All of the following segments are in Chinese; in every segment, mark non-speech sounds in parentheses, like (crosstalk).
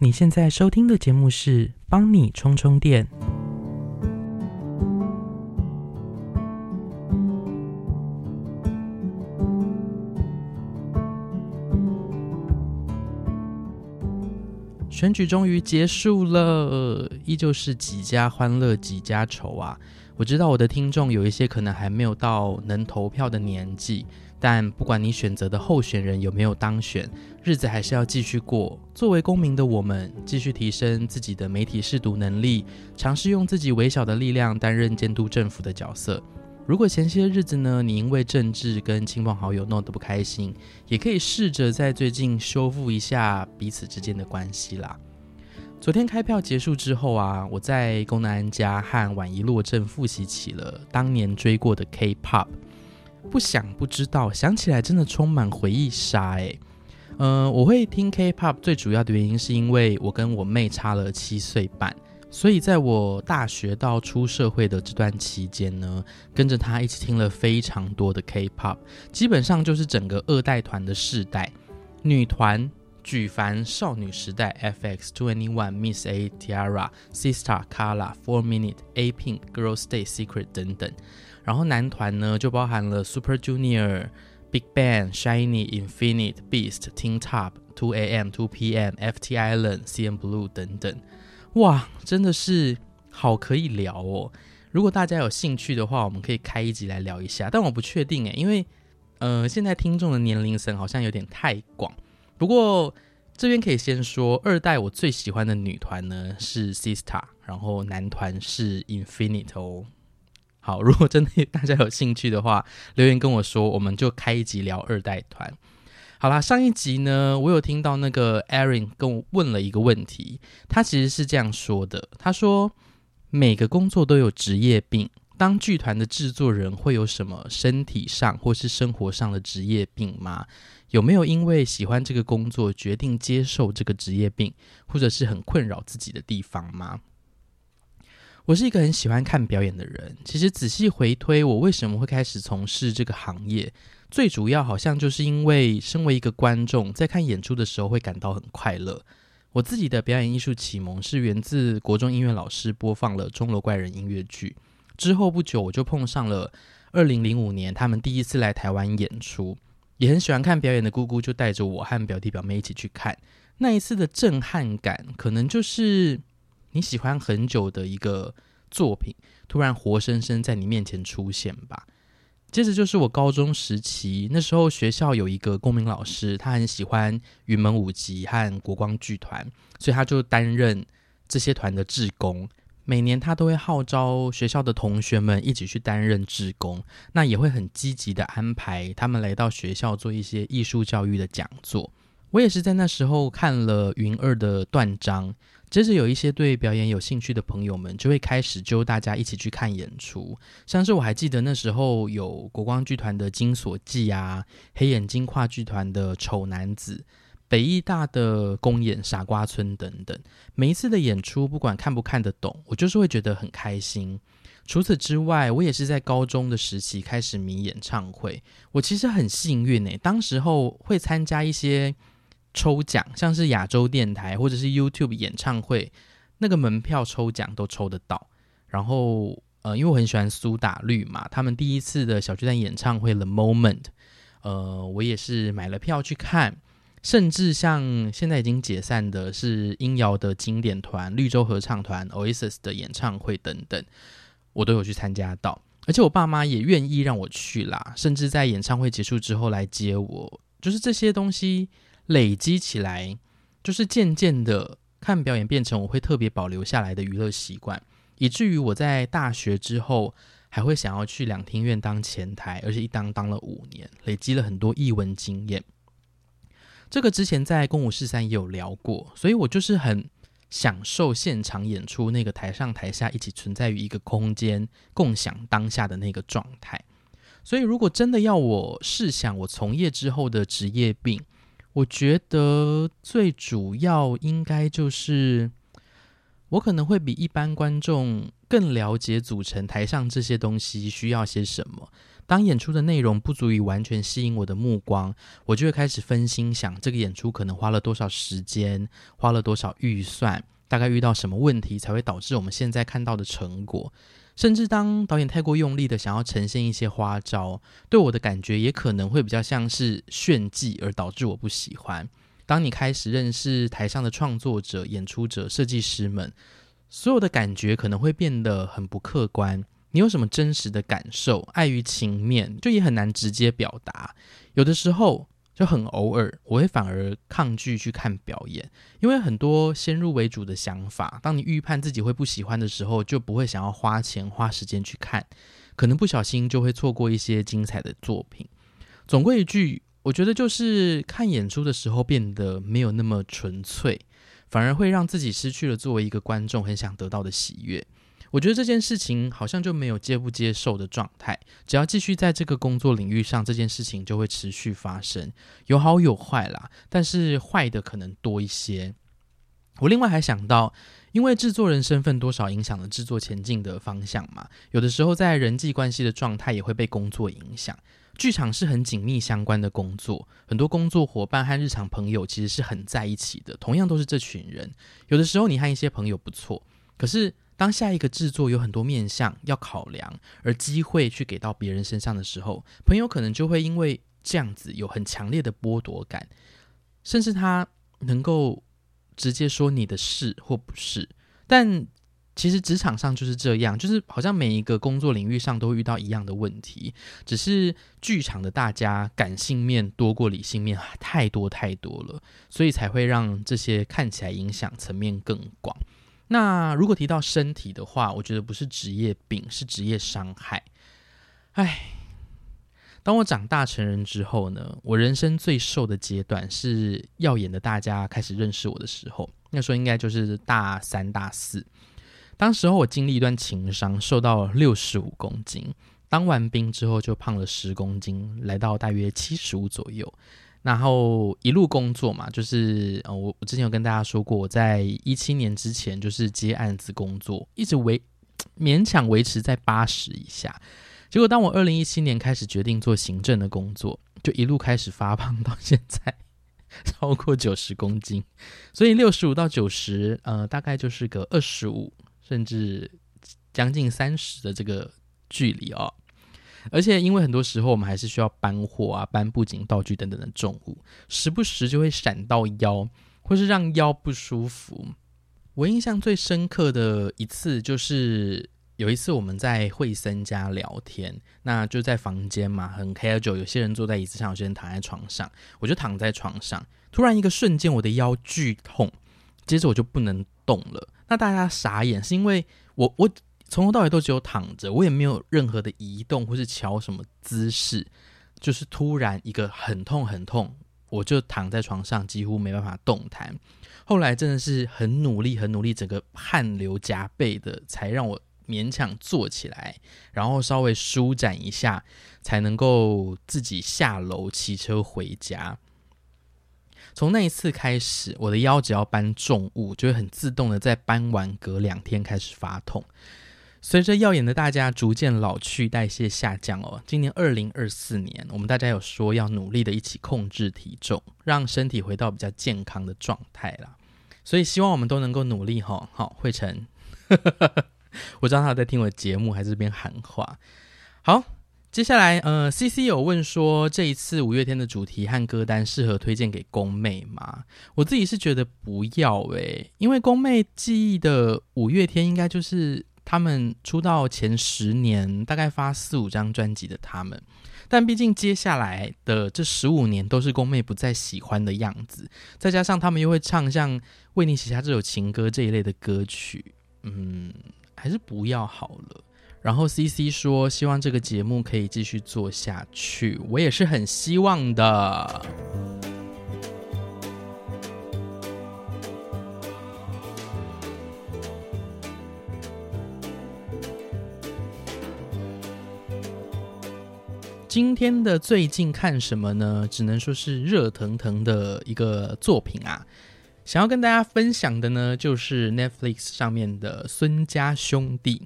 你现在收听的节目是《帮你充充电》。选举终于结束了，依旧是几家欢乐几家愁啊！我知道我的听众有一些可能还没有到能投票的年纪，但不管你选择的候选人有没有当选，日子还是要继续过。作为公民的我们，继续提升自己的媒体试读能力，尝试用自己微小的力量担任监督政府的角色。如果前些日子呢，你因为政治跟亲朋好友闹得不开心，也可以试着在最近修复一下彼此之间的关系啦。昨天开票结束之后啊，我在宫南安家和宛仪落镇复习起了当年追过的 K-pop，不想不知道，想起来真的充满回忆杀诶。嗯，我会听 K-pop 最主要的原因是因为我跟我妹差了七岁半。所以，在我大学到出社会的这段期间呢，跟着她一起听了非常多的 K-pop，基本上就是整个二代团的世代。女团举凡少女时代、F.X. Twenty One、Miss A、Tiara、Sister、Kala、Four Minute、A Pink、Girls' Day、Secret 等等。然后男团呢，就包含了 Super Junior、Big Bang、Shiny、Infinite、Beast、Teen Top、Two A.M.、Two P.M.、F.T. Island、C.N. Blue 等等。哇，真的是好可以聊哦！如果大家有兴趣的话，我们可以开一集来聊一下。但我不确定诶，因为呃，现在听众的年龄层好像有点太广。不过这边可以先说，二代我最喜欢的女团呢是 Sister，然后男团是 Infinite 哦。好，(laughs) 如果真的大家有兴趣的话，留言跟我说，我们就开一集聊二代团。好啦，上一集呢，我有听到那个 Aaron 跟我问了一个问题，他其实是这样说的：他说每个工作都有职业病，当剧团的制作人会有什么身体上或是生活上的职业病吗？有没有因为喜欢这个工作决定接受这个职业病，或者是很困扰自己的地方吗？我是一个很喜欢看表演的人，其实仔细回推，我为什么会开始从事这个行业？最主要好像就是因为身为一个观众，在看演出的时候会感到很快乐。我自己的表演艺术启蒙是源自国中音乐老师播放了《钟楼怪人》音乐剧，之后不久我就碰上了二零零五年他们第一次来台湾演出，也很喜欢看表演的姑姑就带着我和表弟表妹一起去看。那一次的震撼感，可能就是你喜欢很久的一个作品，突然活生生在你面前出现吧。接着就是我高中时期，那时候学校有一个公民老师，他很喜欢云门舞集和国光剧团，所以他就担任这些团的志工。每年他都会号召学校的同学们一起去担任志工，那也会很积极的安排他们来到学校做一些艺术教育的讲座。我也是在那时候看了云二的断章。接着有一些对表演有兴趣的朋友们就会开始揪大家一起去看演出，像是我还记得那时候有国光剧团的《金锁记》啊，黑眼睛跨剧团的《丑男子》，北艺大的公演《傻瓜村》等等。每一次的演出，不管看不看得懂，我就是会觉得很开心。除此之外，我也是在高中的时期开始迷演唱会。我其实很幸运诶，当时候会参加一些。抽奖像是亚洲电台或者是 YouTube 演唱会，那个门票抽奖都抽得到。然后呃，因为我很喜欢苏打绿嘛，他们第一次的小巨蛋演唱会 The Moment，呃，我也是买了票去看。甚至像现在已经解散的是音摇的经典团绿洲合唱团 Oasis 的演唱会等等，我都有去参加到。而且我爸妈也愿意让我去啦，甚至在演唱会结束之后来接我。就是这些东西。累积起来，就是渐渐的看表演变成我会特别保留下来的娱乐习惯，以至于我在大学之后还会想要去两厅院当前台，而且一当当了五年，累积了很多艺文经验。这个之前在公五四三也有聊过，所以我就是很享受现场演出那个台上台下一起存在于一个空间，共享当下的那个状态。所以如果真的要我试想我从业之后的职业病，我觉得最主要应该就是，我可能会比一般观众更了解组成台上这些东西需要些什么，当演出的内容不足以完全吸引我的目光，我就会开始分心，想这个演出可能花了多少时间，花了多少预算，大概遇到什么问题才会导致我们现在看到的成果。甚至当导演太过用力的想要呈现一些花招，对我的感觉也可能会比较像是炫技，而导致我不喜欢。当你开始认识台上的创作者、演出者、设计师们，所有的感觉可能会变得很不客观。你有什么真实的感受？碍于情面，就也很难直接表达。有的时候。就很偶尔，我会反而抗拒去看表演，因为很多先入为主的想法，当你预判自己会不喜欢的时候，就不会想要花钱花时间去看，可能不小心就会错过一些精彩的作品。总归一句，我觉得就是看演出的时候变得没有那么纯粹，反而会让自己失去了作为一个观众很想得到的喜悦。我觉得这件事情好像就没有接不接受的状态，只要继续在这个工作领域上，这件事情就会持续发生，有好有坏啦，但是坏的可能多一些。我另外还想到，因为制作人身份多少影响了制作前进的方向嘛，有的时候在人际关系的状态也会被工作影响。剧场是很紧密相关的工作，很多工作伙伴和日常朋友其实是很在一起的，同样都是这群人。有的时候你和一些朋友不错，可是。当下一个制作有很多面向要考量，而机会去给到别人身上的时候，朋友可能就会因为这样子有很强烈的剥夺感，甚至他能够直接说你的是或不是。但其实职场上就是这样，就是好像每一个工作领域上都遇到一样的问题，只是剧场的大家感性面多过理性面太多太多了，所以才会让这些看起来影响层面更广。那如果提到身体的话，我觉得不是职业病，是职业伤害。唉，当我长大成人之后呢，我人生最瘦的阶段是耀眼的大家开始认识我的时候，那时候应该就是大三、大四。当时候我经历一段情伤，瘦到六十五公斤，当完兵之后就胖了十公斤，来到大约七十五左右。然后一路工作嘛，就是呃，我我之前有跟大家说过，我在一七年之前就是接案子工作，一直维 (tsk) 勉强维持在八十以下。结果当我二零一七年开始决定做行政的工作，就一路开始发胖，到现在 (laughs) 超过九十公斤。所以六十五到九十，呃，大概就是个二十五甚至将近三十的这个距离哦。而且，因为很多时候我们还是需要搬货啊、搬布景道具等等的重物，时不时就会闪到腰，或是让腰不舒服。我印象最深刻的一次，就是有一次我们在惠森家聊天，那就在房间嘛，很 casual，有些人坐在椅子上，有些人躺在床上，我就躺在床上，突然一个瞬间，我的腰剧痛，接着我就不能动了。那大家傻眼，是因为我我。从头到尾都只有躺着，我也没有任何的移动或是瞧什么姿势，就是突然一个很痛很痛，我就躺在床上，几乎没办法动弹。后来真的是很努力很努力，整个汗流浃背的，才让我勉强坐起来，然后稍微舒展一下，才能够自己下楼骑车回家。从那一次开始，我的腰只要搬重物，就会很自动的在搬完隔两天开始发痛。随着耀眼的大家逐渐老去，代谢下降哦。今年二零二四年，我们大家有说要努力的一起控制体重，让身体回到比较健康的状态啦。所以希望我们都能够努力哈。好，慧成，(laughs) 我知道他在听我的节目，还是边喊话。好，接下来呃，C C 有问说，这一次五月天的主题和歌单适合推荐给宫妹吗？我自己是觉得不要诶，因为宫妹记忆的五月天应该就是。他们出道前十年，大概发四五张专辑的他们，但毕竟接下来的这十五年都是宫妹不再喜欢的样子，再加上他们又会唱像为你写下这首情歌这一类的歌曲，嗯，还是不要好了。然后 C C 说，希望这个节目可以继续做下去，我也是很希望的。今天的最近看什么呢？只能说是热腾腾的一个作品啊！想要跟大家分享的呢，就是 Netflix 上面的《孙家兄弟》。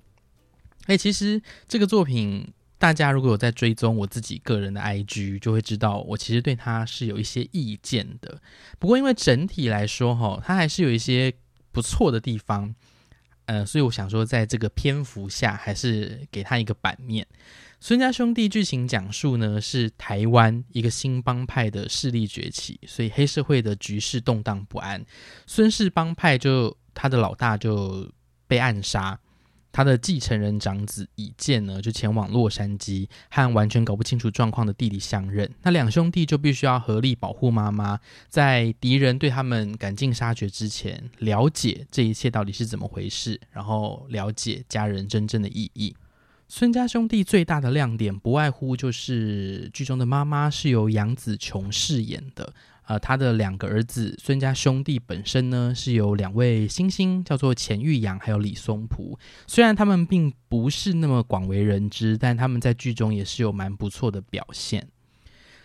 哎，其实这个作品大家如果有在追踪我自己个人的 IG，就会知道我其实对他是有一些意见的。不过因为整体来说，哈，他还是有一些不错的地方，呃，所以我想说，在这个篇幅下，还是给他一个版面。孙家兄弟剧情讲述呢，是台湾一个新帮派的势力崛起，所以黑社会的局势动荡不安。孙氏帮派就他的老大就被暗杀，他的继承人长子以健呢就前往洛杉矶和完全搞不清楚状况的弟弟相认。那两兄弟就必须要合力保护妈妈，在敌人对他们赶尽杀绝之前，了解这一切到底是怎么回事，然后了解家人真正的意义。孙家兄弟最大的亮点，不外乎就是剧中的妈妈是由杨紫琼饰演的。呃，他的两个儿子孙家兄弟本身呢，是由两位星星，叫做钱玉阳还有李松璞。虽然他们并不是那么广为人知，但他们在剧中也是有蛮不错的表现。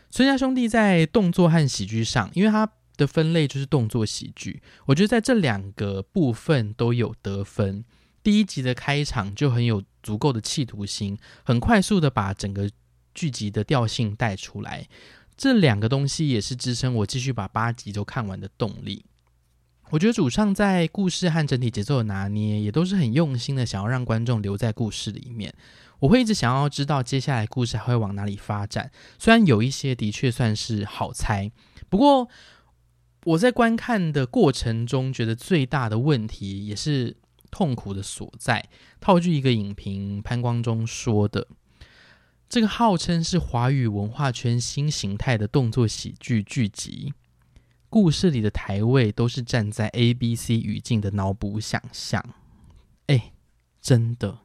孙家兄弟在动作和喜剧上，因为他的分类就是动作喜剧，我觉得在这两个部分都有得分。第一集的开场就很有足够的企图心，很快速的把整个剧集的调性带出来。这两个东西也是支撑我继续把八集都看完的动力。我觉得主唱在故事和整体节奏的拿捏也都是很用心的，想要让观众留在故事里面。我会一直想要知道接下来故事还会往哪里发展。虽然有一些的确算是好猜，不过我在观看的过程中觉得最大的问题也是。痛苦的所在。套句一个影评潘光中说的：“这个号称是华语文化圈新形态的动作喜剧剧集，故事里的台位都是站在 A、B、C 语境的脑补想象。”哎，真的，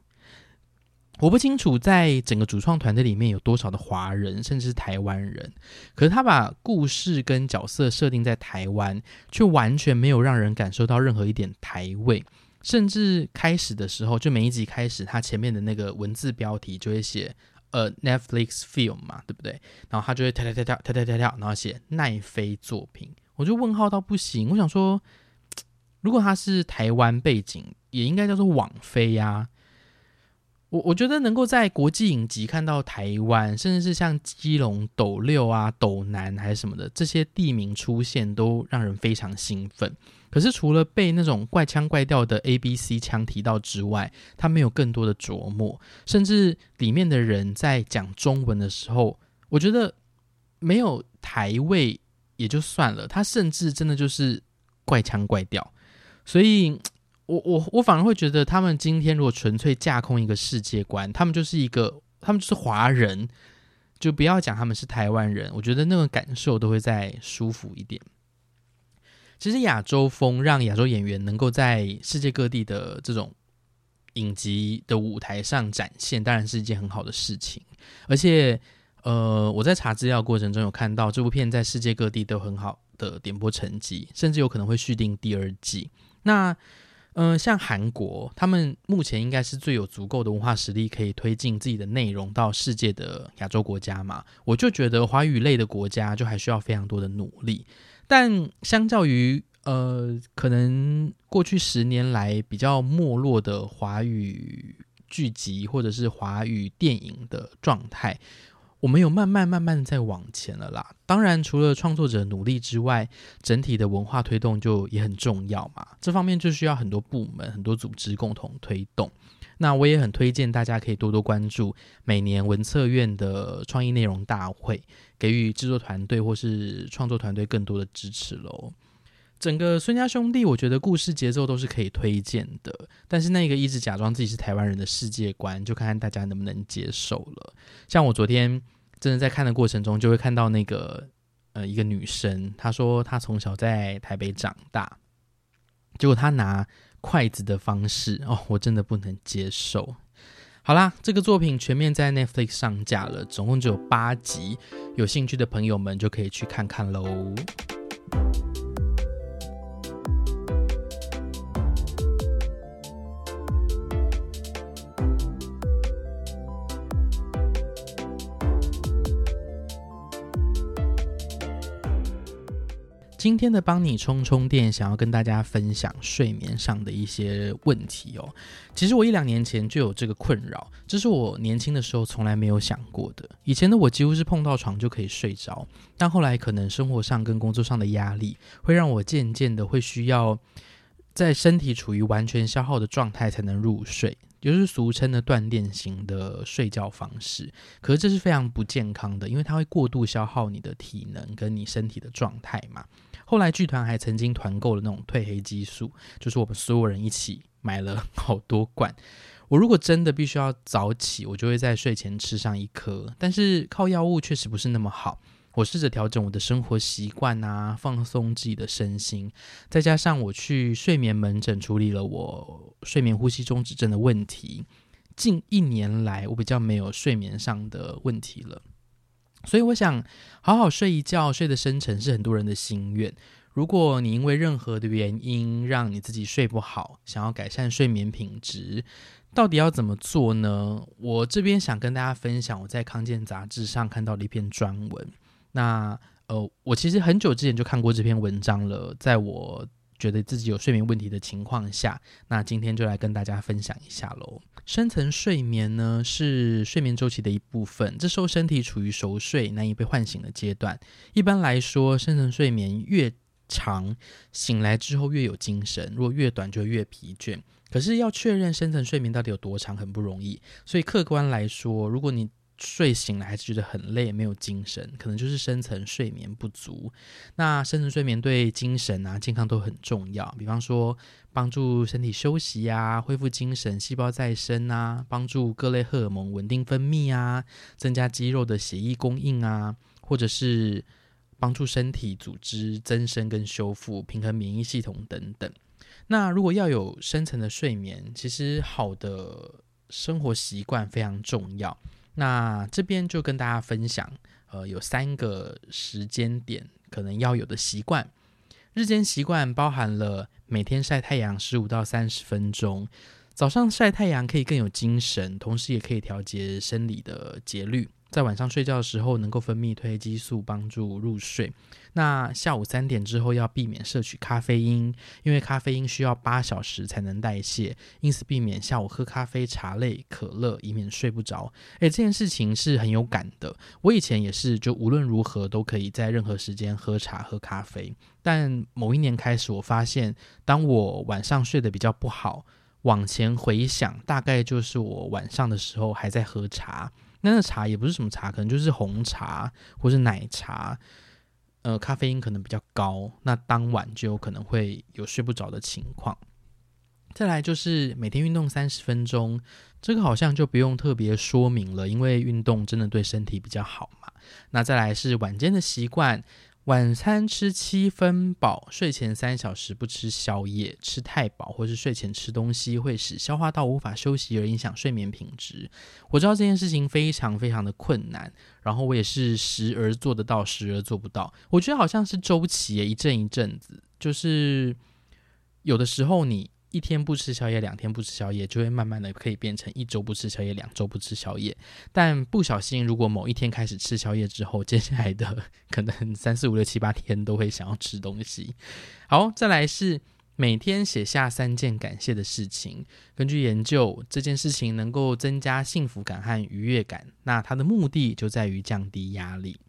我不清楚在整个主创团队里面有多少的华人，甚至是台湾人。可是他把故事跟角色设定在台湾，却完全没有让人感受到任何一点台味。甚至开始的时候，就每一集开始，它前面的那个文字标题就会写呃 Netflix film 嘛，对不对？然后他就会跳跳跳跳跳跳跳跳，然后写奈飞作品，我就问号到不行。我想说，如果它是台湾背景，也应该叫做网飞呀。我我觉得能够在国际影集看到台湾，甚至是像基隆、斗六啊、斗南还是什么的这些地名出现，都让人非常兴奋。可是除了被那种怪腔怪调的 A B C 腔提到之外，他没有更多的琢磨，甚至里面的人在讲中文的时候，我觉得没有台味也就算了，他甚至真的就是怪腔怪调，所以我我我反而会觉得，他们今天如果纯粹架空一个世界观，他们就是一个，他们就是华人，就不要讲他们是台湾人，我觉得那个感受都会再舒服一点。其实亚洲风让亚洲演员能够在世界各地的这种影集的舞台上展现，当然是一件很好的事情。而且，呃，我在查资料过程中有看到这部片在世界各地都很好的点播成绩，甚至有可能会续订第二季。那，嗯，像韩国，他们目前应该是最有足够的文化实力可以推进自己的内容到世界的亚洲国家嘛？我就觉得华语类的国家就还需要非常多的努力。但相较于呃，可能过去十年来比较没落的华语剧集或者是华语电影的状态，我们有慢慢慢慢在往前了啦。当然，除了创作者努力之外，整体的文化推动就也很重要嘛。这方面就需要很多部门、很多组织共同推动。那我也很推荐大家可以多多关注每年文策院的创意内容大会，给予制作团队或是创作团队更多的支持喽。整个孙家兄弟，我觉得故事节奏都是可以推荐的，但是那个一直假装自己是台湾人的世界观，就看看大家能不能接受了。像我昨天真的在看的过程中，就会看到那个呃一个女生，她说她从小在台北长大，结果她拿。筷子的方式哦，我真的不能接受。好啦，这个作品全面在 Netflix 上架了，总共只有八集，有兴趣的朋友们就可以去看看喽。今天的帮你充充电，想要跟大家分享睡眠上的一些问题哦。其实我一两年前就有这个困扰，这是我年轻的时候从来没有想过的。以前的我几乎是碰到床就可以睡着，但后来可能生活上跟工作上的压力，会让我渐渐的会需要在身体处于完全消耗的状态才能入睡。就是俗称的断电型的睡觉方式，可是这是非常不健康的，因为它会过度消耗你的体能跟你身体的状态嘛。后来剧团还曾经团购了那种褪黑激素，就是我们所有人一起买了 (laughs) 好多罐。我如果真的必须要早起，我就会在睡前吃上一颗，但是靠药物确实不是那么好。我试着调整我的生活习惯啊，放松自己的身心，再加上我去睡眠门诊处理了我睡眠呼吸中止症的问题，近一年来我比较没有睡眠上的问题了。所以我想好好睡一觉，睡得深沉是很多人的心愿。如果你因为任何的原因让你自己睡不好，想要改善睡眠品质，到底要怎么做呢？我这边想跟大家分享我在康健杂志上看到的一篇专文。那呃，我其实很久之前就看过这篇文章了，在我觉得自己有睡眠问题的情况下，那今天就来跟大家分享一下喽。深层睡眠呢是睡眠周期的一部分，这时候身体处于熟睡、难以被唤醒的阶段。一般来说，深层睡眠越长，醒来之后越有精神；如果越短，就越疲倦。可是要确认深层睡眠到底有多长，很不容易。所以客观来说，如果你睡醒了还是觉得很累，没有精神，可能就是深层睡眠不足。那深层睡眠对精神啊、健康都很重要。比方说，帮助身体休息啊，恢复精神、细胞再生啊，帮助各类荷尔蒙稳定分泌啊，增加肌肉的血液供应啊，或者是帮助身体组织增生跟修复、平衡免疫系统等等。那如果要有深层的睡眠，其实好的生活习惯非常重要。那这边就跟大家分享，呃，有三个时间点可能要有的习惯。日间习惯包含了每天晒太阳十五到三十分钟，早上晒太阳可以更有精神，同时也可以调节生理的节律。在晚上睡觉的时候，能够分泌褪黑激素，帮助入睡。那下午三点之后要避免摄取咖啡因，因为咖啡因需要八小时才能代谢，因此避免下午喝咖啡、茶类、可乐，以免睡不着。诶，这件事情是很有感的。我以前也是，就无论如何都可以在任何时间喝茶、喝咖啡。但某一年开始，我发现当我晚上睡得比较不好，往前回想，大概就是我晚上的时候还在喝茶。那那茶也不是什么茶，可能就是红茶或是奶茶，呃，咖啡因可能比较高，那当晚就有可能会有睡不着的情况。再来就是每天运动三十分钟，这个好像就不用特别说明了，因为运动真的对身体比较好嘛。那再来是晚间的习惯。晚餐吃七分饱，睡前三小时不吃宵夜，吃太饱或是睡前吃东西会使消化道无法休息而影响睡眠品质。我知道这件事情非常非常的困难，然后我也是时而做得到，时而做不到。我觉得好像是周期，一阵一阵子，就是有的时候你。一天不吃宵夜，两天不吃宵夜，就会慢慢的可以变成一周不吃宵夜，两周不吃宵夜。但不小心，如果某一天开始吃宵夜之后，接下来的可能三四五六七八天都会想要吃东西。好，再来是每天写下三件感谢的事情。根据研究，这件事情能够增加幸福感和愉悦感。那它的目的就在于降低压力。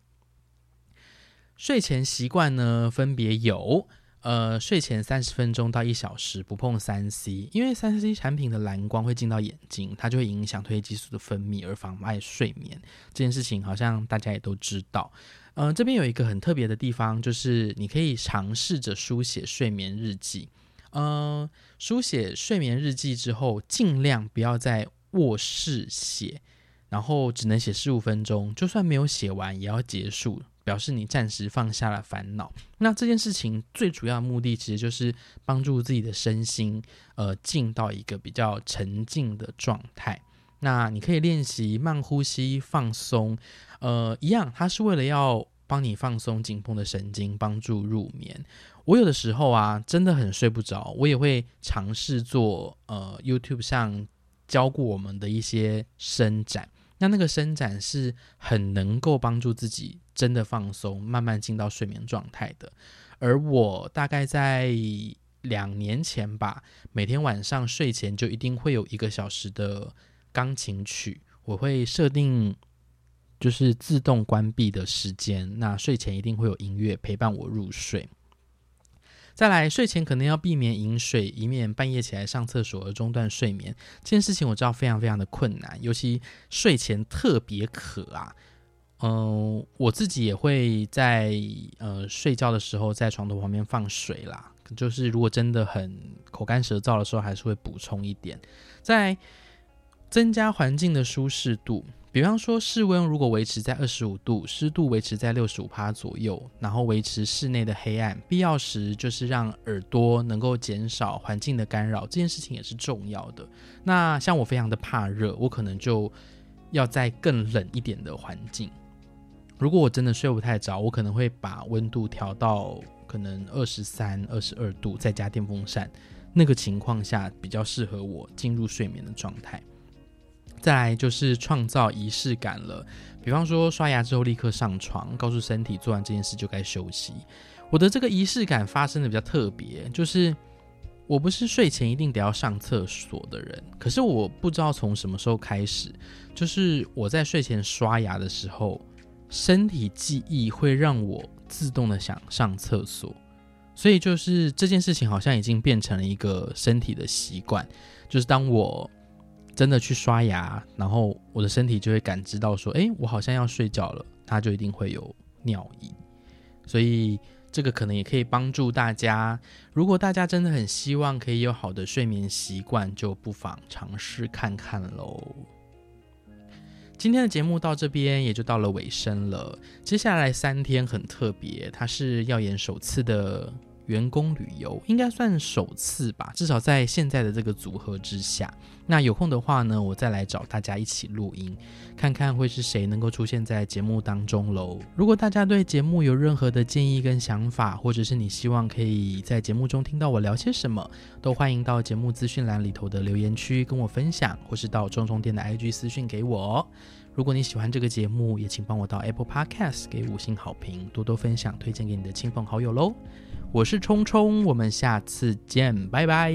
睡前习惯呢，分别有。呃，睡前三十分钟到一小时不碰三 C，因为三 C 产品的蓝光会进到眼睛，它就会影响褪黑激素的分泌而妨碍睡眠。这件事情好像大家也都知道。呃，这边有一个很特别的地方，就是你可以尝试着书写睡眠日记。呃，书写睡眠日记之后，尽量不要在卧室写，然后只能写十五分钟，就算没有写完也要结束。表示你暂时放下了烦恼。那这件事情最主要的目的，其实就是帮助自己的身心，呃，进到一个比较沉静的状态。那你可以练习慢呼吸、放松，呃，一样，它是为了要帮你放松紧绷的神经，帮助入眠。我有的时候啊，真的很睡不着，我也会尝试做呃 YouTube 上教过我们的一些伸展。那那个伸展是很能够帮助自己真的放松，慢慢进到睡眠状态的。而我大概在两年前吧，每天晚上睡前就一定会有一个小时的钢琴曲，我会设定就是自动关闭的时间，那睡前一定会有音乐陪伴我入睡。再来，睡前可能要避免饮水，以免半夜起来上厕所而中断睡眠。这件事情我知道非常非常的困难，尤其睡前特别渴啊。嗯，我自己也会在呃睡觉的时候在床头旁边放水啦，就是如果真的很口干舌燥的时候，还是会补充一点，在增加环境的舒适度。比方说，室温如果维持在二十五度，湿度维持在六十五帕左右，然后维持室内的黑暗，必要时就是让耳朵能够减少环境的干扰，这件事情也是重要的。那像我非常的怕热，我可能就要在更冷一点的环境。如果我真的睡不太着，我可能会把温度调到可能二十三、二十二度，再加电风扇，那个情况下比较适合我进入睡眠的状态。再来就是创造仪式感了，比方说刷牙之后立刻上床，告诉身体做完这件事就该休息。我的这个仪式感发生的比较特别，就是我不是睡前一定得要上厕所的人，可是我不知道从什么时候开始，就是我在睡前刷牙的时候，身体记忆会让我自动的想上厕所，所以就是这件事情好像已经变成了一个身体的习惯，就是当我。真的去刷牙，然后我的身体就会感知到说，哎，我好像要睡觉了，它就一定会有尿意。所以这个可能也可以帮助大家。如果大家真的很希望可以有好的睡眠习惯，就不妨尝试看看喽。今天的节目到这边也就到了尾声了。接下来三天很特别，它是耀眼首次的。员工旅游应该算首次吧，至少在现在的这个组合之下。那有空的话呢，我再来找大家一起录音，看看会是谁能够出现在节目当中喽。如果大家对节目有任何的建议跟想法，或者是你希望可以在节目中听到我聊些什么，都欢迎到节目资讯栏里头的留言区跟我分享，或是到中中店的 IG 私讯给我。如果你喜欢这个节目，也请帮我到 Apple Podcast 给五星好评，多多分享推荐给你的亲朋好友喽。我是冲冲，我们下次见，拜拜。